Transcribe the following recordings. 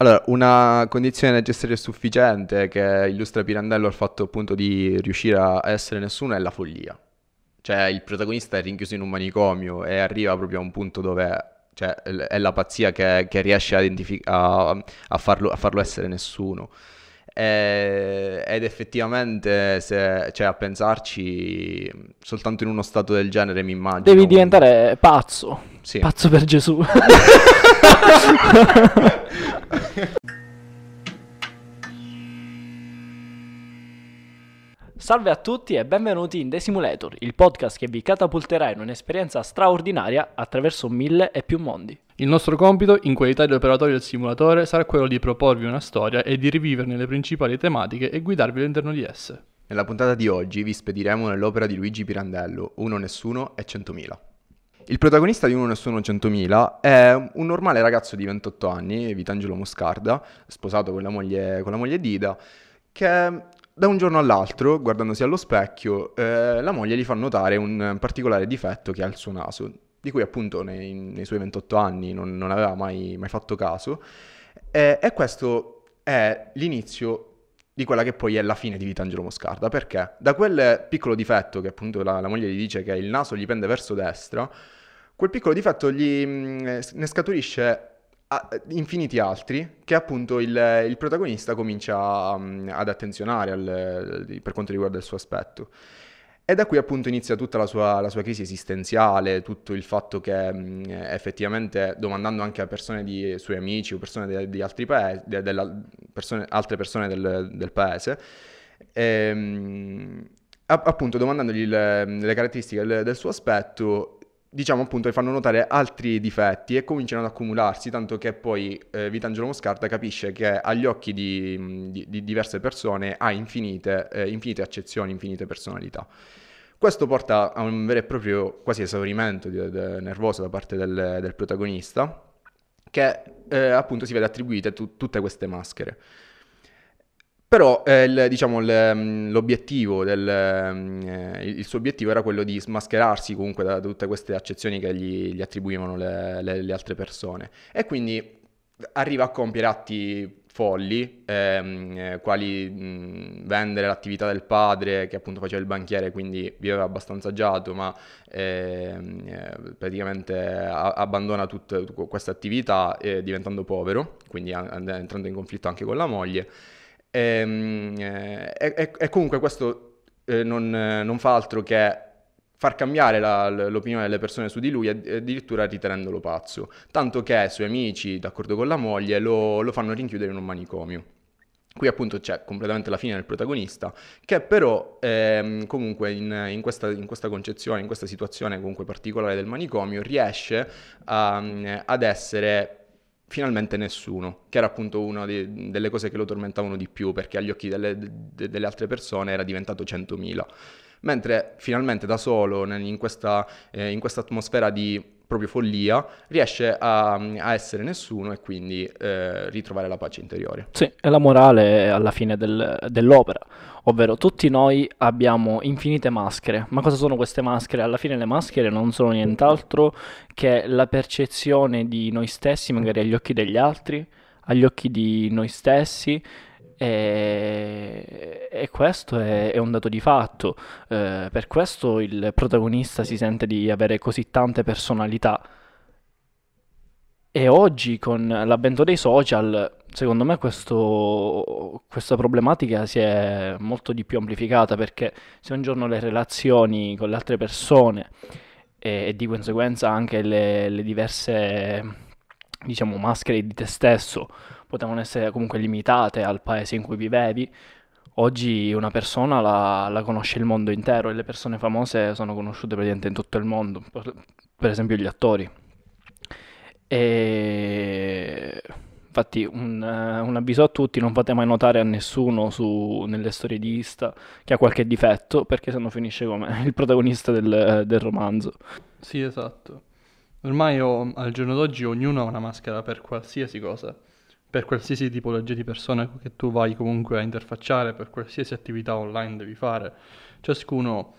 Allora, una condizione necessaria e sufficiente che illustra Pirandello al fatto appunto di riuscire a essere nessuno è la follia. Cioè, il protagonista è rinchiuso in un manicomio e arriva proprio a un punto dove cioè, è la pazzia che, che riesce a, identific- a, a, farlo, a farlo essere nessuno. E, ed effettivamente, se, cioè, a pensarci, soltanto in uno stato del genere mi immagino. Devi diventare pazzo. Sì. Pazzo per Gesù. Salve a tutti e benvenuti in The Simulator, il podcast che vi catapulterà in un'esperienza straordinaria attraverso mille e più mondi. Il nostro compito, in qualità di operatori del simulatore, sarà quello di proporvi una storia e di riviverne le principali tematiche e guidarvi all'interno di esse. Nella puntata di oggi vi spediremo nell'opera di Luigi Pirandello, Uno Nessuno e 100.000. Il protagonista di Uno Nessuno 100.000 è un normale ragazzo di 28 anni, Vitangelo Moscarda, sposato con la moglie, con la moglie Dida, che da un giorno all'altro, guardandosi allo specchio, eh, la moglie gli fa notare un particolare difetto che ha il suo naso, di cui appunto nei, nei suoi 28 anni non, non aveva mai, mai, fatto caso. E, e, questo è l'inizio di quella che poi è la fine di Vitangelo Moscarda, perché da quel piccolo difetto che appunto la, la moglie gli dice che il naso gli pende verso destra, quel piccolo difetto gli, mm, ne scaturisce infiniti altri che appunto il, il protagonista comincia um, ad attenzionare al, per quanto riguarda il suo aspetto. E da qui appunto inizia tutta la sua, la sua crisi esistenziale, tutto il fatto che mh, effettivamente domandando anche a persone di suoi amici o persone di, altri paesi, de, de, persone, altre persone del, del paese, ehm, appunto domandandogli le, le caratteristiche del, del, suo aspetto, diciamo appunto che fanno notare altri difetti e cominciano ad accumularsi, tanto che poi eh, Vitangelo Moscarda capisce che agli occhi di, di, di diverse persone ha infinite, eh, infinite accezioni, infinite personalità. Questo porta a un vero e proprio quasi esaurimento di, nervoso da parte del, del protagonista, che eh, appunto si vede attribuite tu, tutte queste maschere. Però eh, il, diciamo, il, mm, l'obiettivo del, mm, eh, il suo obiettivo era quello di smascherarsi comunque da tutte queste accezioni che gli, gli attribuivano le, le, le, altre persone. E quindi arriva a compiere atti folli, ehm, eh, quali mh, mm, vendere l'attività del padre che appunto faceva il banchiere, quindi viveva abbastanza agiato, ma ehm, eh, praticamente a- abbandona tutta questa attività eh, diventando povero, quindi a- entrando in conflitto anche con la moglie. Ehm, e, e, e, comunque questo eh, non, non, fa altro che far cambiare la, l'opinione delle persone su di lui, addirittura ritenendolo pazzo. Tanto che i suoi amici, d'accordo con la moglie, lo, lo fanno rinchiudere in un manicomio. Qui appunto c'è completamente la fine del protagonista, che però ehm, comunque in, in, questa, in, questa, concezione, in questa situazione comunque particolare del manicomio, riesce a, ad essere finalmente nessuno, che era appunto una di, delle cose che lo tormentavano di più, perché agli occhi delle, de, delle altre persone era diventato 100.000. Mentre finalmente da solo, in questa, eh, atmosfera di proprio follia, riesce a, a, essere nessuno e quindi eh, ritrovare la pace interiore. Sì, è la morale alla fine del, dell'opera, ovvero tutti noi abbiamo infinite maschere, ma cosa sono queste maschere? Alla fine le maschere non sono nient'altro che la percezione di noi stessi, magari agli occhi degli altri, agli occhi di noi stessi, e, e questo è, è, un dato di fatto. Eh, per questo il protagonista si sente di avere così tante personalità. E oggi con l'avvento dei social, secondo me questo, questa problematica si è molto di più amplificata perché se un giorno le relazioni con le altre persone e, e di conseguenza anche le, le diverse diciamo maschere di te stesso potevano essere comunque limitate al paese in cui vivevi. Oggi una persona la, la, conosce il mondo intero e le persone famose sono conosciute praticamente in tutto il mondo, per esempio gli attori. E infatti un, un, avviso a tutti, non fate mai notare a nessuno su, nelle storie di Insta che ha qualche difetto, perché sennò finisce come il protagonista del, del romanzo. Sì, esatto. Ormai ho, al giorno d'oggi ognuno ha una maschera per qualsiasi cosa per qualsiasi tipologia di persone che tu vai comunque a interfacciare, per qualsiasi attività online devi fare, ciascuno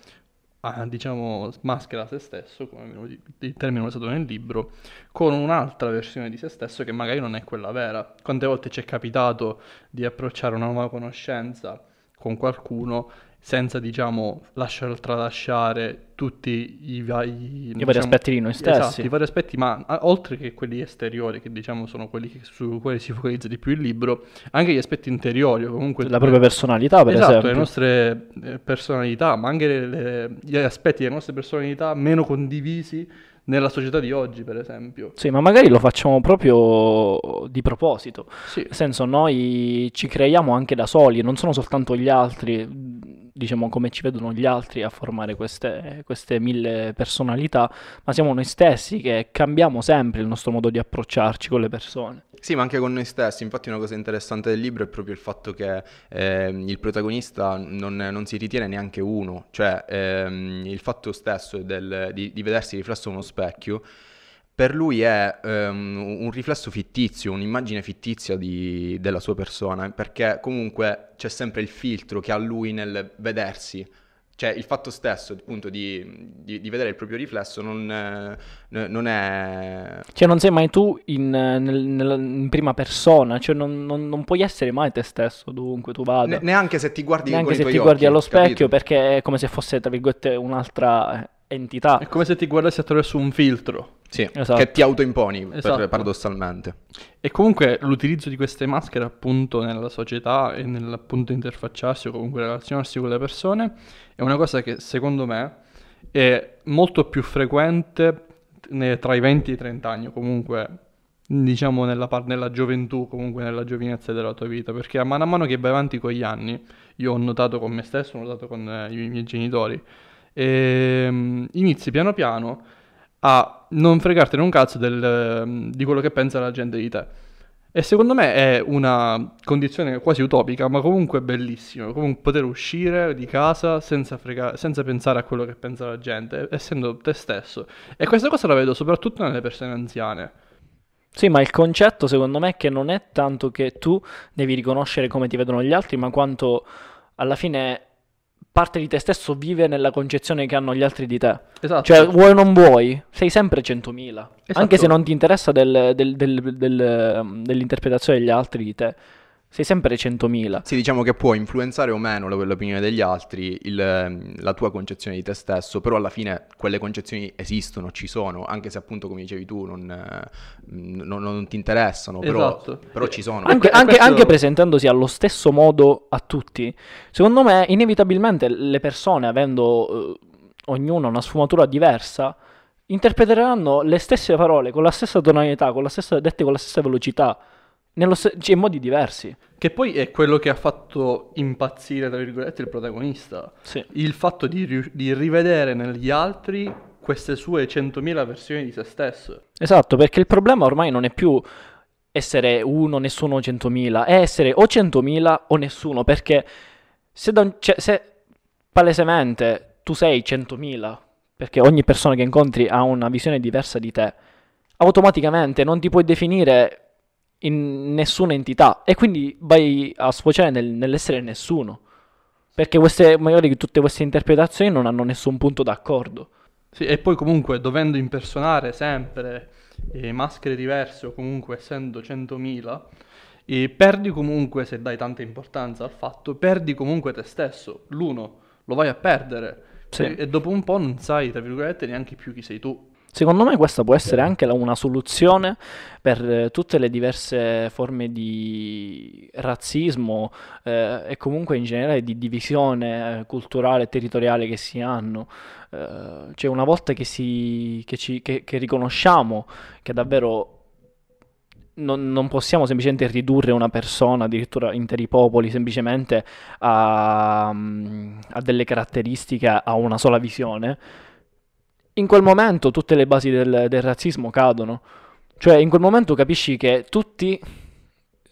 ah, diciamo, maschera se stesso, come il termine usato nel libro, con un'altra versione di se stesso che magari non è quella vera. Quante volte ci è capitato di approcciare una nuova conoscenza con qualcuno senza, diciamo, lasciar tralasciare tutti i, va- i, I vari diciamo, aspetti di noi stessi. Esatto, i vari aspetti, ma a- oltre che quelli esteriori, che diciamo sono quelli che- su cui si focalizza di più il libro, anche gli aspetti interiori, comunque La propria personalità, per esatto, esempio. le nostre eh, personalità, ma anche le- le- gli aspetti delle nostre personalità meno condivisi nella società di oggi, per esempio. Sì, ma magari lo facciamo proprio di proposito. Sì, Nel senso, noi ci creiamo anche da soli, non sono soltanto gli altri, diciamo come ci vedono gli altri a formare queste, queste mille personalità, ma siamo noi stessi che cambiamo sempre il nostro modo di approcciarci con le persone. Sì, ma anche con noi stessi. Infatti, una cosa interessante del libro è proprio il fatto che ehm, il protagonista non, non si ritiene neanche uno, cioè ehm, il fatto stesso del- di, di vedersi riflesso uno specchio. Per lui è ehm, un riflesso fittizio, un'immagine fittizia di- della sua persona, perché comunque c'è sempre il filtro che ha lui nel vedersi. Cioè, il fatto stesso, appunto, di, di- di vedere il proprio riflesso non, eh, non è Cioè non sei mai tu in, nel- nella- in prima persona, cioè non, non- non puoi essere mai te stesso dovunque tu vada. Ne- neanche se ti guardi Neanche se ti guardi occhi, allo specchio capito? perché è come se fosse, tra virgolette, un'altra entità. è come se ti guardassi attraverso un filtro. Sì, Esatto. che ti autoimponi, per- Esatto. paradossalmente. E comunque l'utilizzo di queste maschere appunto nella società e nell'appunto interfacciarsi o comunque relazionarsi con le persone è una cosa che secondo me è molto più frequente tra i 20 e i 30 anni o comunque diciamo nella, par- nella gioventù, comunque nella giovinezza della tua vita, perché a mano a mano che vai avanti con gli anni, io ho notato con me stesso, ho notato con eh, i miei genitori, ehm, inizi piano piano a non fregartene un cazzo del, ehm, di quello che pensa la gente di te. E secondo me è una condizione quasi utopica, ma comunque bellissima. Comunque poter uscire di casa senza, frega- senza pensare a quello che pensa la gente, essendo te stesso. E questa cosa la vedo soprattutto nelle persone anziane. Sì, ma il concetto secondo me è che non è tanto che tu devi riconoscere come ti vedono gli altri, ma quanto alla fine parte di te stesso vive nella concezione che hanno gli altri di te. Esatto. Cioè, vuoi o non vuoi, sei sempre 100.000. Esatto. Anche se non ti interessa del- del- del- um, dell'interpretazione degli altri di te, sei sempre 100.000. Sì, diciamo che può influenzare o meno la- l'opinione degli altri, il, ehm, la tua concezione di te stesso, però alla fine quelle concezioni esistono, ci sono, anche se appunto come dicevi tu non, eh, non- non ti interessano, però, Esatto. però ci sono. Anche, anche- questo- anche presentandosi allo stesso modo a tutti, secondo me, inevitabilmente le persone, avendo eh, ognuna una sfumatura diversa, interpreteranno le stesse parole con la stessa tonalità, con la stessa, dette con la stessa velocità, nello ste- cioè, in modi diversi. Che poi è quello che ha fatto impazzire, tra virgolette, il protagonista. Sì. Il fatto di, ri- di rivedere negli altri queste sue 100.000 versioni di se stesso. Esatto, perché il problema ormai non è più essere uno, nessuno, 100.000, è essere o 100.000 o nessuno, perché se, un- cioè, se palesemente tu sei 100.000, perché ogni persona che incontri ha una visione diversa di te, automaticamente non ti puoi definire in nessuna entità e quindi vai a sfociare nel- nell'essere nessuno. Perché queste, magari tutte queste interpretazioni non hanno nessun punto d'accordo. Sì, e poi comunque dovendo impersonare sempre eh, maschere diverse o comunque essendo 100.000, eh, perdi comunque, se dai tanta importanza al fatto, perdi comunque te stesso. L'uno lo vai a perdere. Sì. E, e dopo un po' non sai, tra virgolette, neanche più chi sei tu. Secondo me questa può essere anche la- una soluzione per eh, tutte le diverse forme di razzismo eh, e comunque in generale di divisione eh, culturale e territoriale che si hanno. Eh, cioè una volta che, si, che, ci, che, che riconosciamo che davvero non, non possiamo semplicemente ridurre una persona, addirittura interi popoli, semplicemente a, mm, a delle caratteristiche, a una sola visione, in quel momento tutte le basi del, del razzismo cadono. Cioè, in quel momento capisci che tutti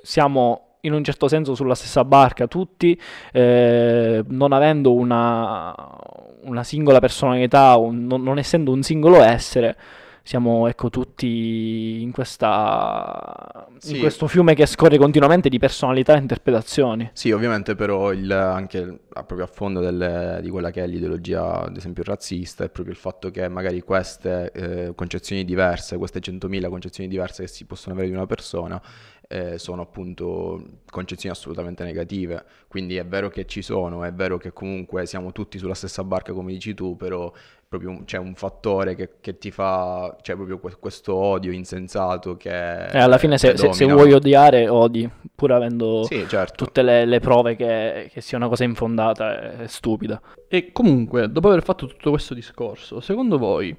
siamo in un certo senso sulla stessa barca, tutti eh, non avendo una, una singola personalità, un- non, non essendo un singolo essere, siamo ecco tutti in, questa, in Sì. questo fiume che scorre continuamente di personalità e interpretazioni. Sì, ovviamente però il- anche a- proprio a fondo del- di quella che è l'ideologia, ad esempio, razzista, è proprio il fatto che magari queste eh, concezioni diverse, queste 100.000 concezioni diverse che si possono avere di una persona, eh, sono appunto concezioni assolutamente negative. Quindi è vero che ci sono, è vero che comunque siamo tutti sulla stessa barca, come dici tu, però proprio c'è un fattore che, che ti fa, c'è proprio que- questo odio insensato che... E alla fine se, se- se vuoi odiare, odi, pur avendo Sì, certo. tutte le, le prove che, che sia una cosa infondata e stupida. E comunque, dopo aver fatto tutto questo discorso, secondo voi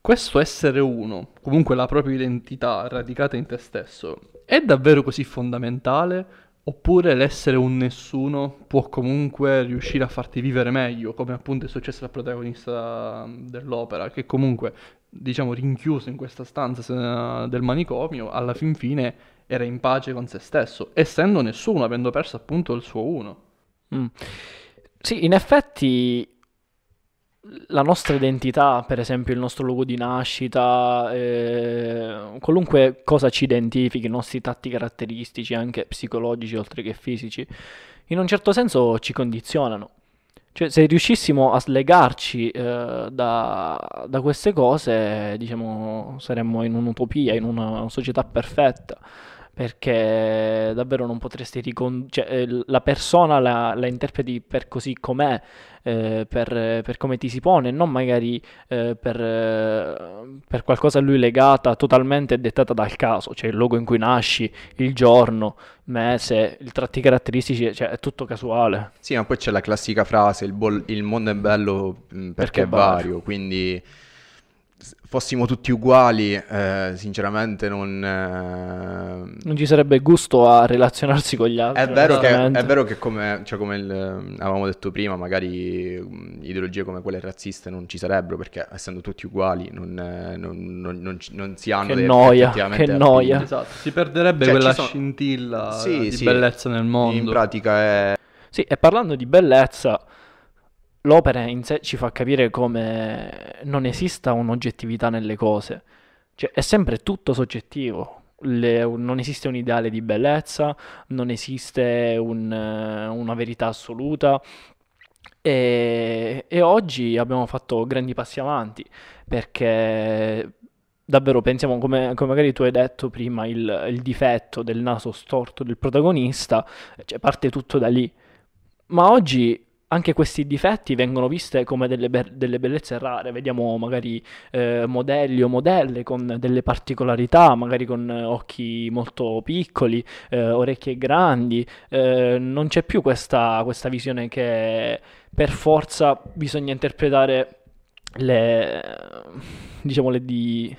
questo essere uno, comunque la propria identità radicata in te stesso, è davvero così fondamentale? Oppure l'essere un nessuno può comunque riuscire a farti vivere meglio, come appunto è successo al protagonista dell'opera, che comunque, diciamo, rinchiuso in questa stanza se- del manicomio, alla fin fine era in pace con se stesso, essendo nessuno, avendo perso appunto il suo uno. Mm. Sì, in effetti la nostra identità, per esempio il nostro luogo di nascita, eh, qualunque cosa ci identifichi, i nostri tratti caratteristici, anche psicologici oltre che fisici, in un certo senso ci condizionano. Cioè, se riuscissimo a slegarci eh, da, da queste cose, diciamo, saremmo in un'utopia, in una società perfetta perché davvero non potresti riconoscere, cioè, eh, la persona la, la interpreti per così com'è, eh, per, per come ti si pone, non magari eh, per, eh, per qualcosa a lui legata totalmente dettata dal caso, cioè il luogo in cui nasci, il giorno, mese, i tratti caratteristici, cioè è tutto casuale. Sì, ma poi c'è la classica frase, il, bol- il mondo è bello perché, Perché è vario. vario, quindi fossimo tutti uguali, eh, sinceramente non... eh, Non ci sarebbe gusto a relazionarsi con gli altri. È vero, che, è vero che come, cioè come il- avevamo detto prima, magari mh, ideologie come quelle razziste non ci sarebbero perché essendo tutti uguali non, eh, non- non- non si hanno Che dei- noia, che noia. Esatto, si perderebbe Cioè, quella sono- scintilla Sì, di sì. bellezza nel mondo. In pratica è... Sì, e parlando di bellezza, l'opera in sé ci fa capire come non esista un'oggettività nelle cose. Cioè, è sempre tutto soggettivo. Le- non esiste un ideale di bellezza, non esiste un, una verità assoluta. E, e oggi abbiamo fatto grandi passi avanti perché davvero pensiamo, come, come magari tu hai detto prima, il, il difetto del naso storto del protagonista, cioè parte tutto da lì. Ma oggi anche questi difetti vengono viste come delle, be- delle bellezze rare. Vediamo magari eh, modelli o modelle con delle particolarità, magari con eh, occhi molto piccoli, eh, orecchie grandi. Eh, non c'è più questa, questa visione che per forza bisogna interpretare le, diciamo, le di...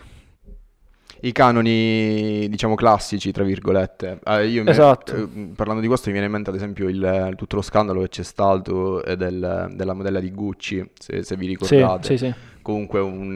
I canoni, diciamo, classici, tra virgolette. Eh, io mi- Esatto. eh, parlando di questo mi viene in mente ad esempio il- tutto lo scandalo che c'è stato del- della modella di Gucci, se, se vi Sì, ricordate. sì, sì. Comunque un,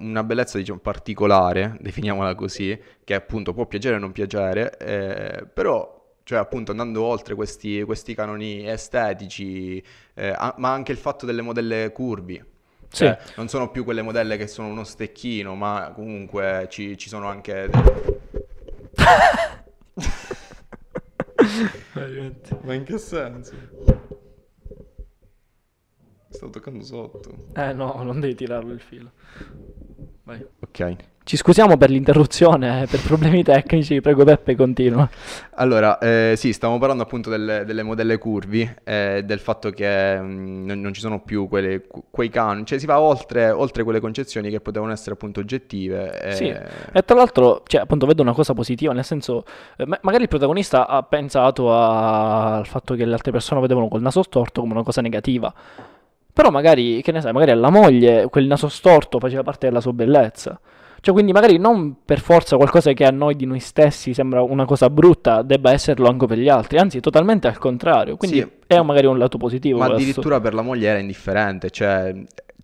una bellezza, diciamo, particolare, definiamola così, che appunto può piacere o non piacere, eh, però... Cioè, appunto, andando oltre questi, questi canoni estetici, eh, a- ma anche il fatto delle modelle curvi, Sì. cioè, non sono più quelle modelle che sono uno stecchino, ma comunque ci, ci sono anche... Ma in che senso? Sto toccando sotto. Eh no, non devi tirarlo il filo. Vai. Ok. Ci scusiamo per l'interruzione, eh, per problemi tecnici, prego Peppe continua. Allora, eh, sì, stavamo parlando appunto delle, delle modelle curvi, eh, del fatto che mm, non, non ci sono più quelle- que- quei canoni, cioè si va oltre, oltre quelle concezioni che potevano essere appunto oggettive. eh, Sì, E tra l'altro, cioè, appunto, vedo una cosa positiva, nel senso, eh, ma- magari il protagonista ha pensato a- al fatto che le altre persone lo vedevano col naso storto come una cosa negativa. Però magari, che ne sai, magari alla moglie quel naso storto faceva parte della sua bellezza. Cioè, quindi magari non per forza qualcosa che a noi di noi stessi sembra una cosa brutta debba esserlo anche per gli altri, anzi, totalmente al contrario. Quindi Sì. è magari un lato positivo Ma questo. addirittura per la moglie era indifferente, cioè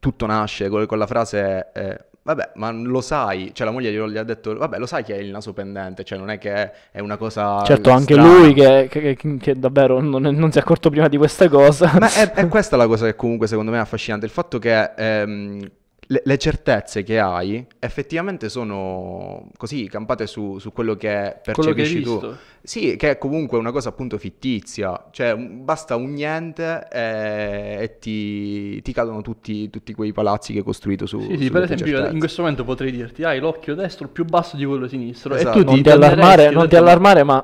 tutto nasce con, con la frase, eh, vabbè, ma lo sai, cioè la moglie gli, ha detto, vabbè, lo sai che hai il naso pendente, cioè non è che è una cosa Certo, anche strana. lui che, che- che- che davvero non, non si è accorto prima di questa cosa. Ma è, è questa la cosa che comunque secondo me è affascinante, il fatto che ehm, le, le certezze che hai effettivamente sono così campate su, su quello che Quello che percepisci tu. Sì, che è comunque una cosa appunto fittizia, cioè basta un niente e, e ti, ti cadono tutti, tutti quei palazzi che hai costruito su Sì, sì, per esempio io certezze. in questo momento potrei dirti, hai l'occhio destro più basso di quello sinistro Esatto. e tu Non ti ti allarmare, non ti allarmare, ma...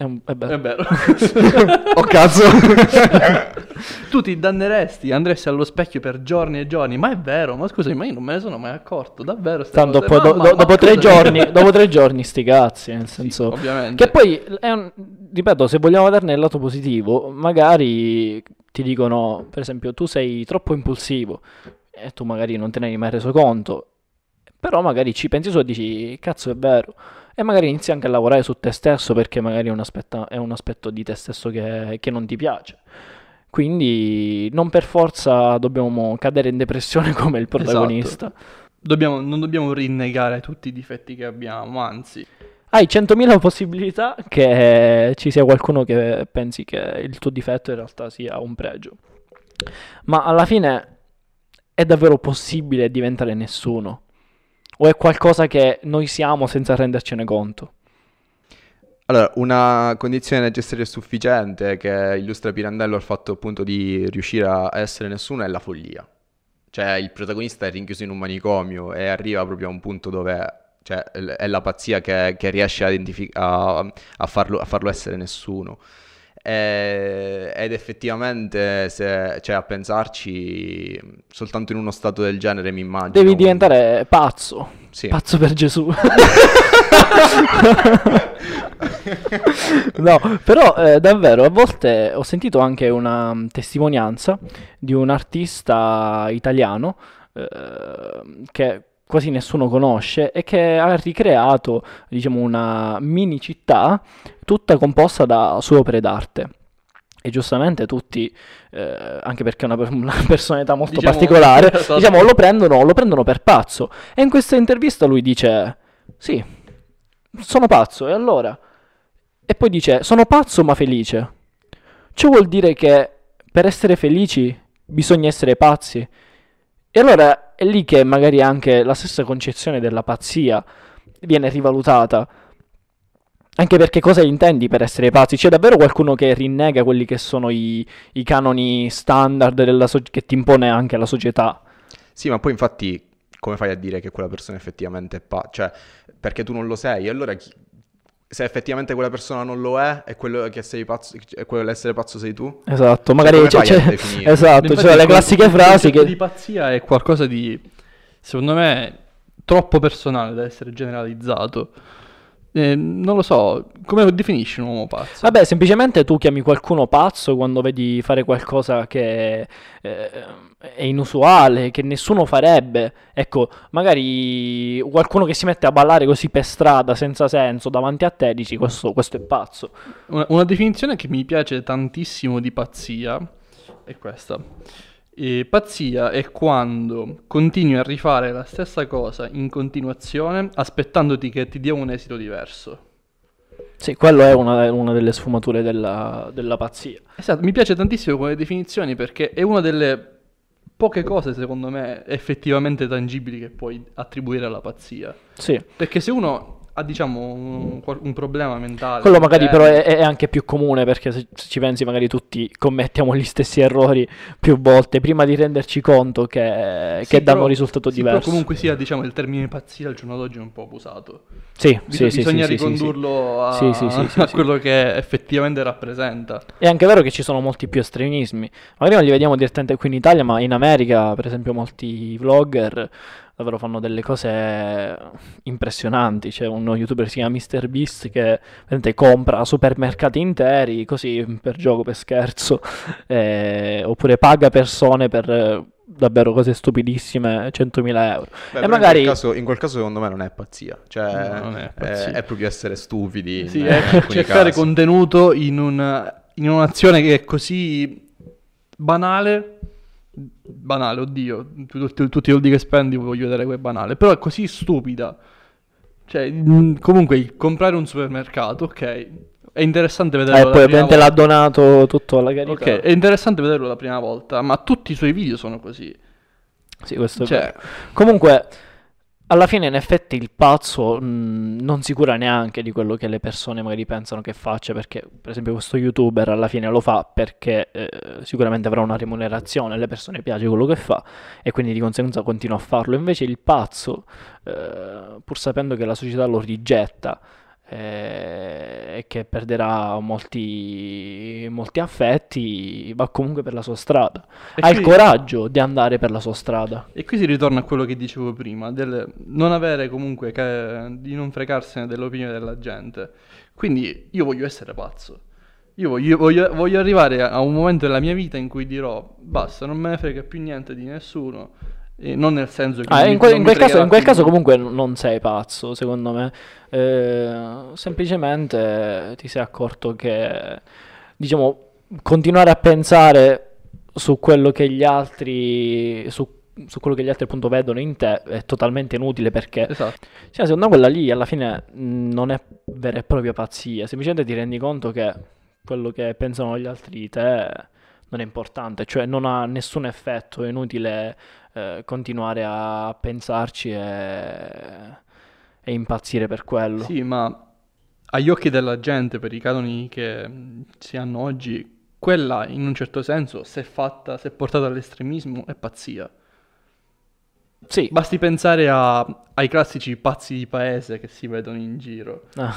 È, un- è bello. È vero. Oh cazzo! tu ti danneresti, andresti allo specchio per giorni e giorni, ma è vero, ma scusami, ma io non me ne sono mai accorto, davvero Tanto No, do- ma- do- ma dopo, tre giorni, dopo tre giorni sti cazzi, nel senso... ovviamente. Che poi, è un- ripeto, se vogliamo vederne il lato positivo, magari ti dicono, per esempio, tu sei troppo impulsivo e tu magari non te ne hai mai reso conto, però magari ci pensi su e dici, cazzo è vero, e magari inizi anche a lavorare su te stesso perché magari è un aspetto, è un aspetto di te stesso che, che non ti piace. Quindi non per forza dobbiamo cadere in depressione come il protagonista. Dobbiamo- non dobbiamo rinnegare tutti i difetti che abbiamo, anzi. Hai 100.000 possibilità che ci sia qualcuno che pensi che il tuo difetto in realtà sia un pregio. Ma alla fine è davvero possibile diventare nessuno? O è qualcosa che noi siamo senza rendercene conto? Allora, una condizione necessaria e sufficiente che illustra Pirandello al fatto appunto di riuscire a essere nessuno è la follia. Cioè, il protagonista è rinchiuso in un manicomio e arriva proprio a un punto dove cioè, è la pazzia che, che riesce a, identifi- a- a farlo, a farlo essere nessuno. E- ed effettivamente, se, cioè, a pensarci, soltanto in uno stato del genere mi immagino. Devi diventare pazzo. Sì. Pazzo per Gesù. no, però eh, davvero a volte ho sentito anche una mm, testimonianza di un artista italiano eh, che quasi nessuno conosce e che ha ricreato, diciamo, una mini città tutta composta da sue opere d'arte. E giustamente tutti, eh, anche perché è una, una personalità molto Diciamo- particolare, esatto. diciamo, lo prendono, lo prendono per pazzo. E in questa intervista lui dice: Sì, sono pazzo, e allora? E poi dice: Sono pazzo ma felice. Ciò vuol dire che per essere felici bisogna essere pazzi. E allora è lì che magari anche la stessa concezione della pazzia viene rivalutata. Anche perché cosa intendi per essere pazzi? C'è davvero qualcuno che rinnega quelli che sono i, i canoni standard so- che ti impone anche la società? Sì, ma poi infatti come fai a dire che quella persona effettivamente è pazza? Cioè, perché tu non lo sei, allora chi- se effettivamente quella persona non lo è, è quello che sei pazzo, è quello dell'essere pazzo sei tu? Esatto, magari come c'è, fai a c'è- definire? esatto, Infatti cioè le classiche il frasi che di pazzia è qualcosa di, secondo me, troppo personale da essere generalizzato. Eh, non lo so, come definisci un uomo pazzo? Vabbè, semplicemente tu chiami qualcuno pazzo quando vedi fare qualcosa che eh, è inusuale, che nessuno farebbe. Ecco, magari qualcuno che si mette a ballare così per strada senza senso davanti a te dici questo, questo è pazzo. Una, una definizione che mi piace tantissimo di pazzia è questa. E pazzia è quando continui a rifare la stessa cosa in continuazione aspettandoti che ti dia un esito diverso. Sì, quello è una, una delle sfumature della, della pazzia. Esatto, mi piace tantissimo come definizioni perché è una delle poche cose, secondo me, effettivamente tangibili che puoi attribuire alla pazzia. Sì. Perché se uno ha, diciamo, un, un problema mentale... Quello magari eh, però è, è anche più comune perché se ci pensi magari tutti commettiamo gli stessi errori più volte prima di renderci conto che, sì, che danno un risultato sì, diverso. Però comunque sia, diciamo, il termine pazzia al giorno d'oggi è un po' abusato. Sì, Bis- sì, bisogna sì, ricondurlo a, a quello che effettivamente rappresenta. È anche vero che ci sono molti più estremismi. Magari non li vediamo direttamente qui in Italia, ma in America, per esempio, molti vlogger davvero fanno delle cose impressionanti. C'è uno youtuber che si chiama MrBeast che veramente compra supermercati interi così per gioco, per scherzo, eh, oppure paga persone per eh, davvero cose stupidissime, 100.000 euro. Beh, e magari in, quel caso, in quel caso secondo me non è pazzia, cioè No, non è è, pazzia. è proprio essere stupidi. Sì, in è alcuni cercare casi. contenuto in, un- in un'azione che è così banale. Banale, oddio, tutti, tutti i soldi che spendi voglio vedere che è banale, però è così stupida. Cioè, mh, comunque, comprare un supermercato, ok, è interessante vederlo eh, poi ovviamente l'ha donato tutto alla carità. Ok, è interessante vederlo la prima volta, ma tutti i suoi video sono così. Sì, questo è Cioè, vero. Comunque, alla fine, in effetti, il pazzo mh, non si cura neanche di quello che le persone magari pensano che faccia, perché, per esempio, questo youtuber alla fine lo fa perché eh, sicuramente avrà una remunerazione, alle persone piace quello che fa e quindi di conseguenza continua a farlo. Invece il pazzo, eh, pur sapendo che la società lo rigetta, eh, e che perderà molti, molti affetti, va comunque per la sua strada. e Ha il qui- coraggio di andare per la sua strada. E qui si ritorna a quello che dicevo prima, del non avere comunque, che- di non fregarsene dell'opinione della gente. Quindi io voglio essere pazzo. Io voglio, voglio- voglio arrivare a un momento della mia vita in cui dirò, basta, non me ne frega più niente di nessuno. Non nel senso che... Ah, in, que- in quel caso, in quel caso comunque non sei pazzo, secondo me. Eh, semplicemente ti sei accorto che, diciamo, continuare a pensare su quello che gli altri, su, su quello che gli altri appunto vedono in te è totalmente inutile perché, Esatto. cioè, secondo me quella lì alla fine mh, non è vera e propria pazzia, semplicemente ti rendi conto che quello che pensano gli altri di te non è importante, cioè non ha nessun effetto, è inutile eh, continuare a pensarci e, e impazzire per quello. Sì, ma agli occhi della gente, per i canoni che mh, si hanno oggi, quella in un certo senso, se fatta, se portata all'estremismo, è pazzia. Sì, Basti pensare a- ai classici pazzi di paese che si vedono in giro. Ah,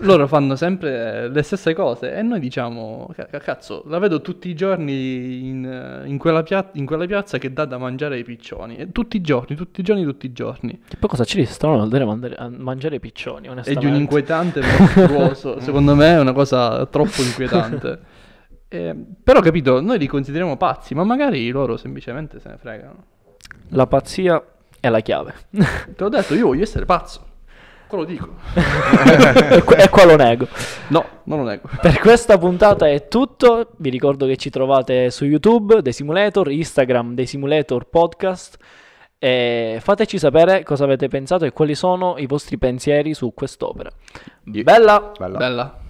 loro fanno sempre le stesse cose e noi diciamo, "Ca- ca- cazzo, la vedo tutti i giorni in, in quella pia- in quella piazza che dà da mangiare ai piccioni. E tutti i giorni, tutti i giorni, tutti i giorni. Che poi cosa c'è di strano nel dare mandare- a mangiare i piccioni, È di un inquietante mostruoso. Secondo me è una cosa troppo inquietante. Eh, però capito, noi li consideriamo pazzi, ma magari loro semplicemente se ne fregano. La pazzia è la chiave. Te l'ho detto, io voglio essere pazzo. Quello dico. e qua- lo nego. No, non lo nego. Per questa puntata è tutto. Vi ricordo che ci trovate su YouTube, The Simulator, Instagram, The Simulator Podcast. E fateci sapere cosa avete pensato e quali sono i vostri pensieri su quest'opera. Bella! Bella. Bella.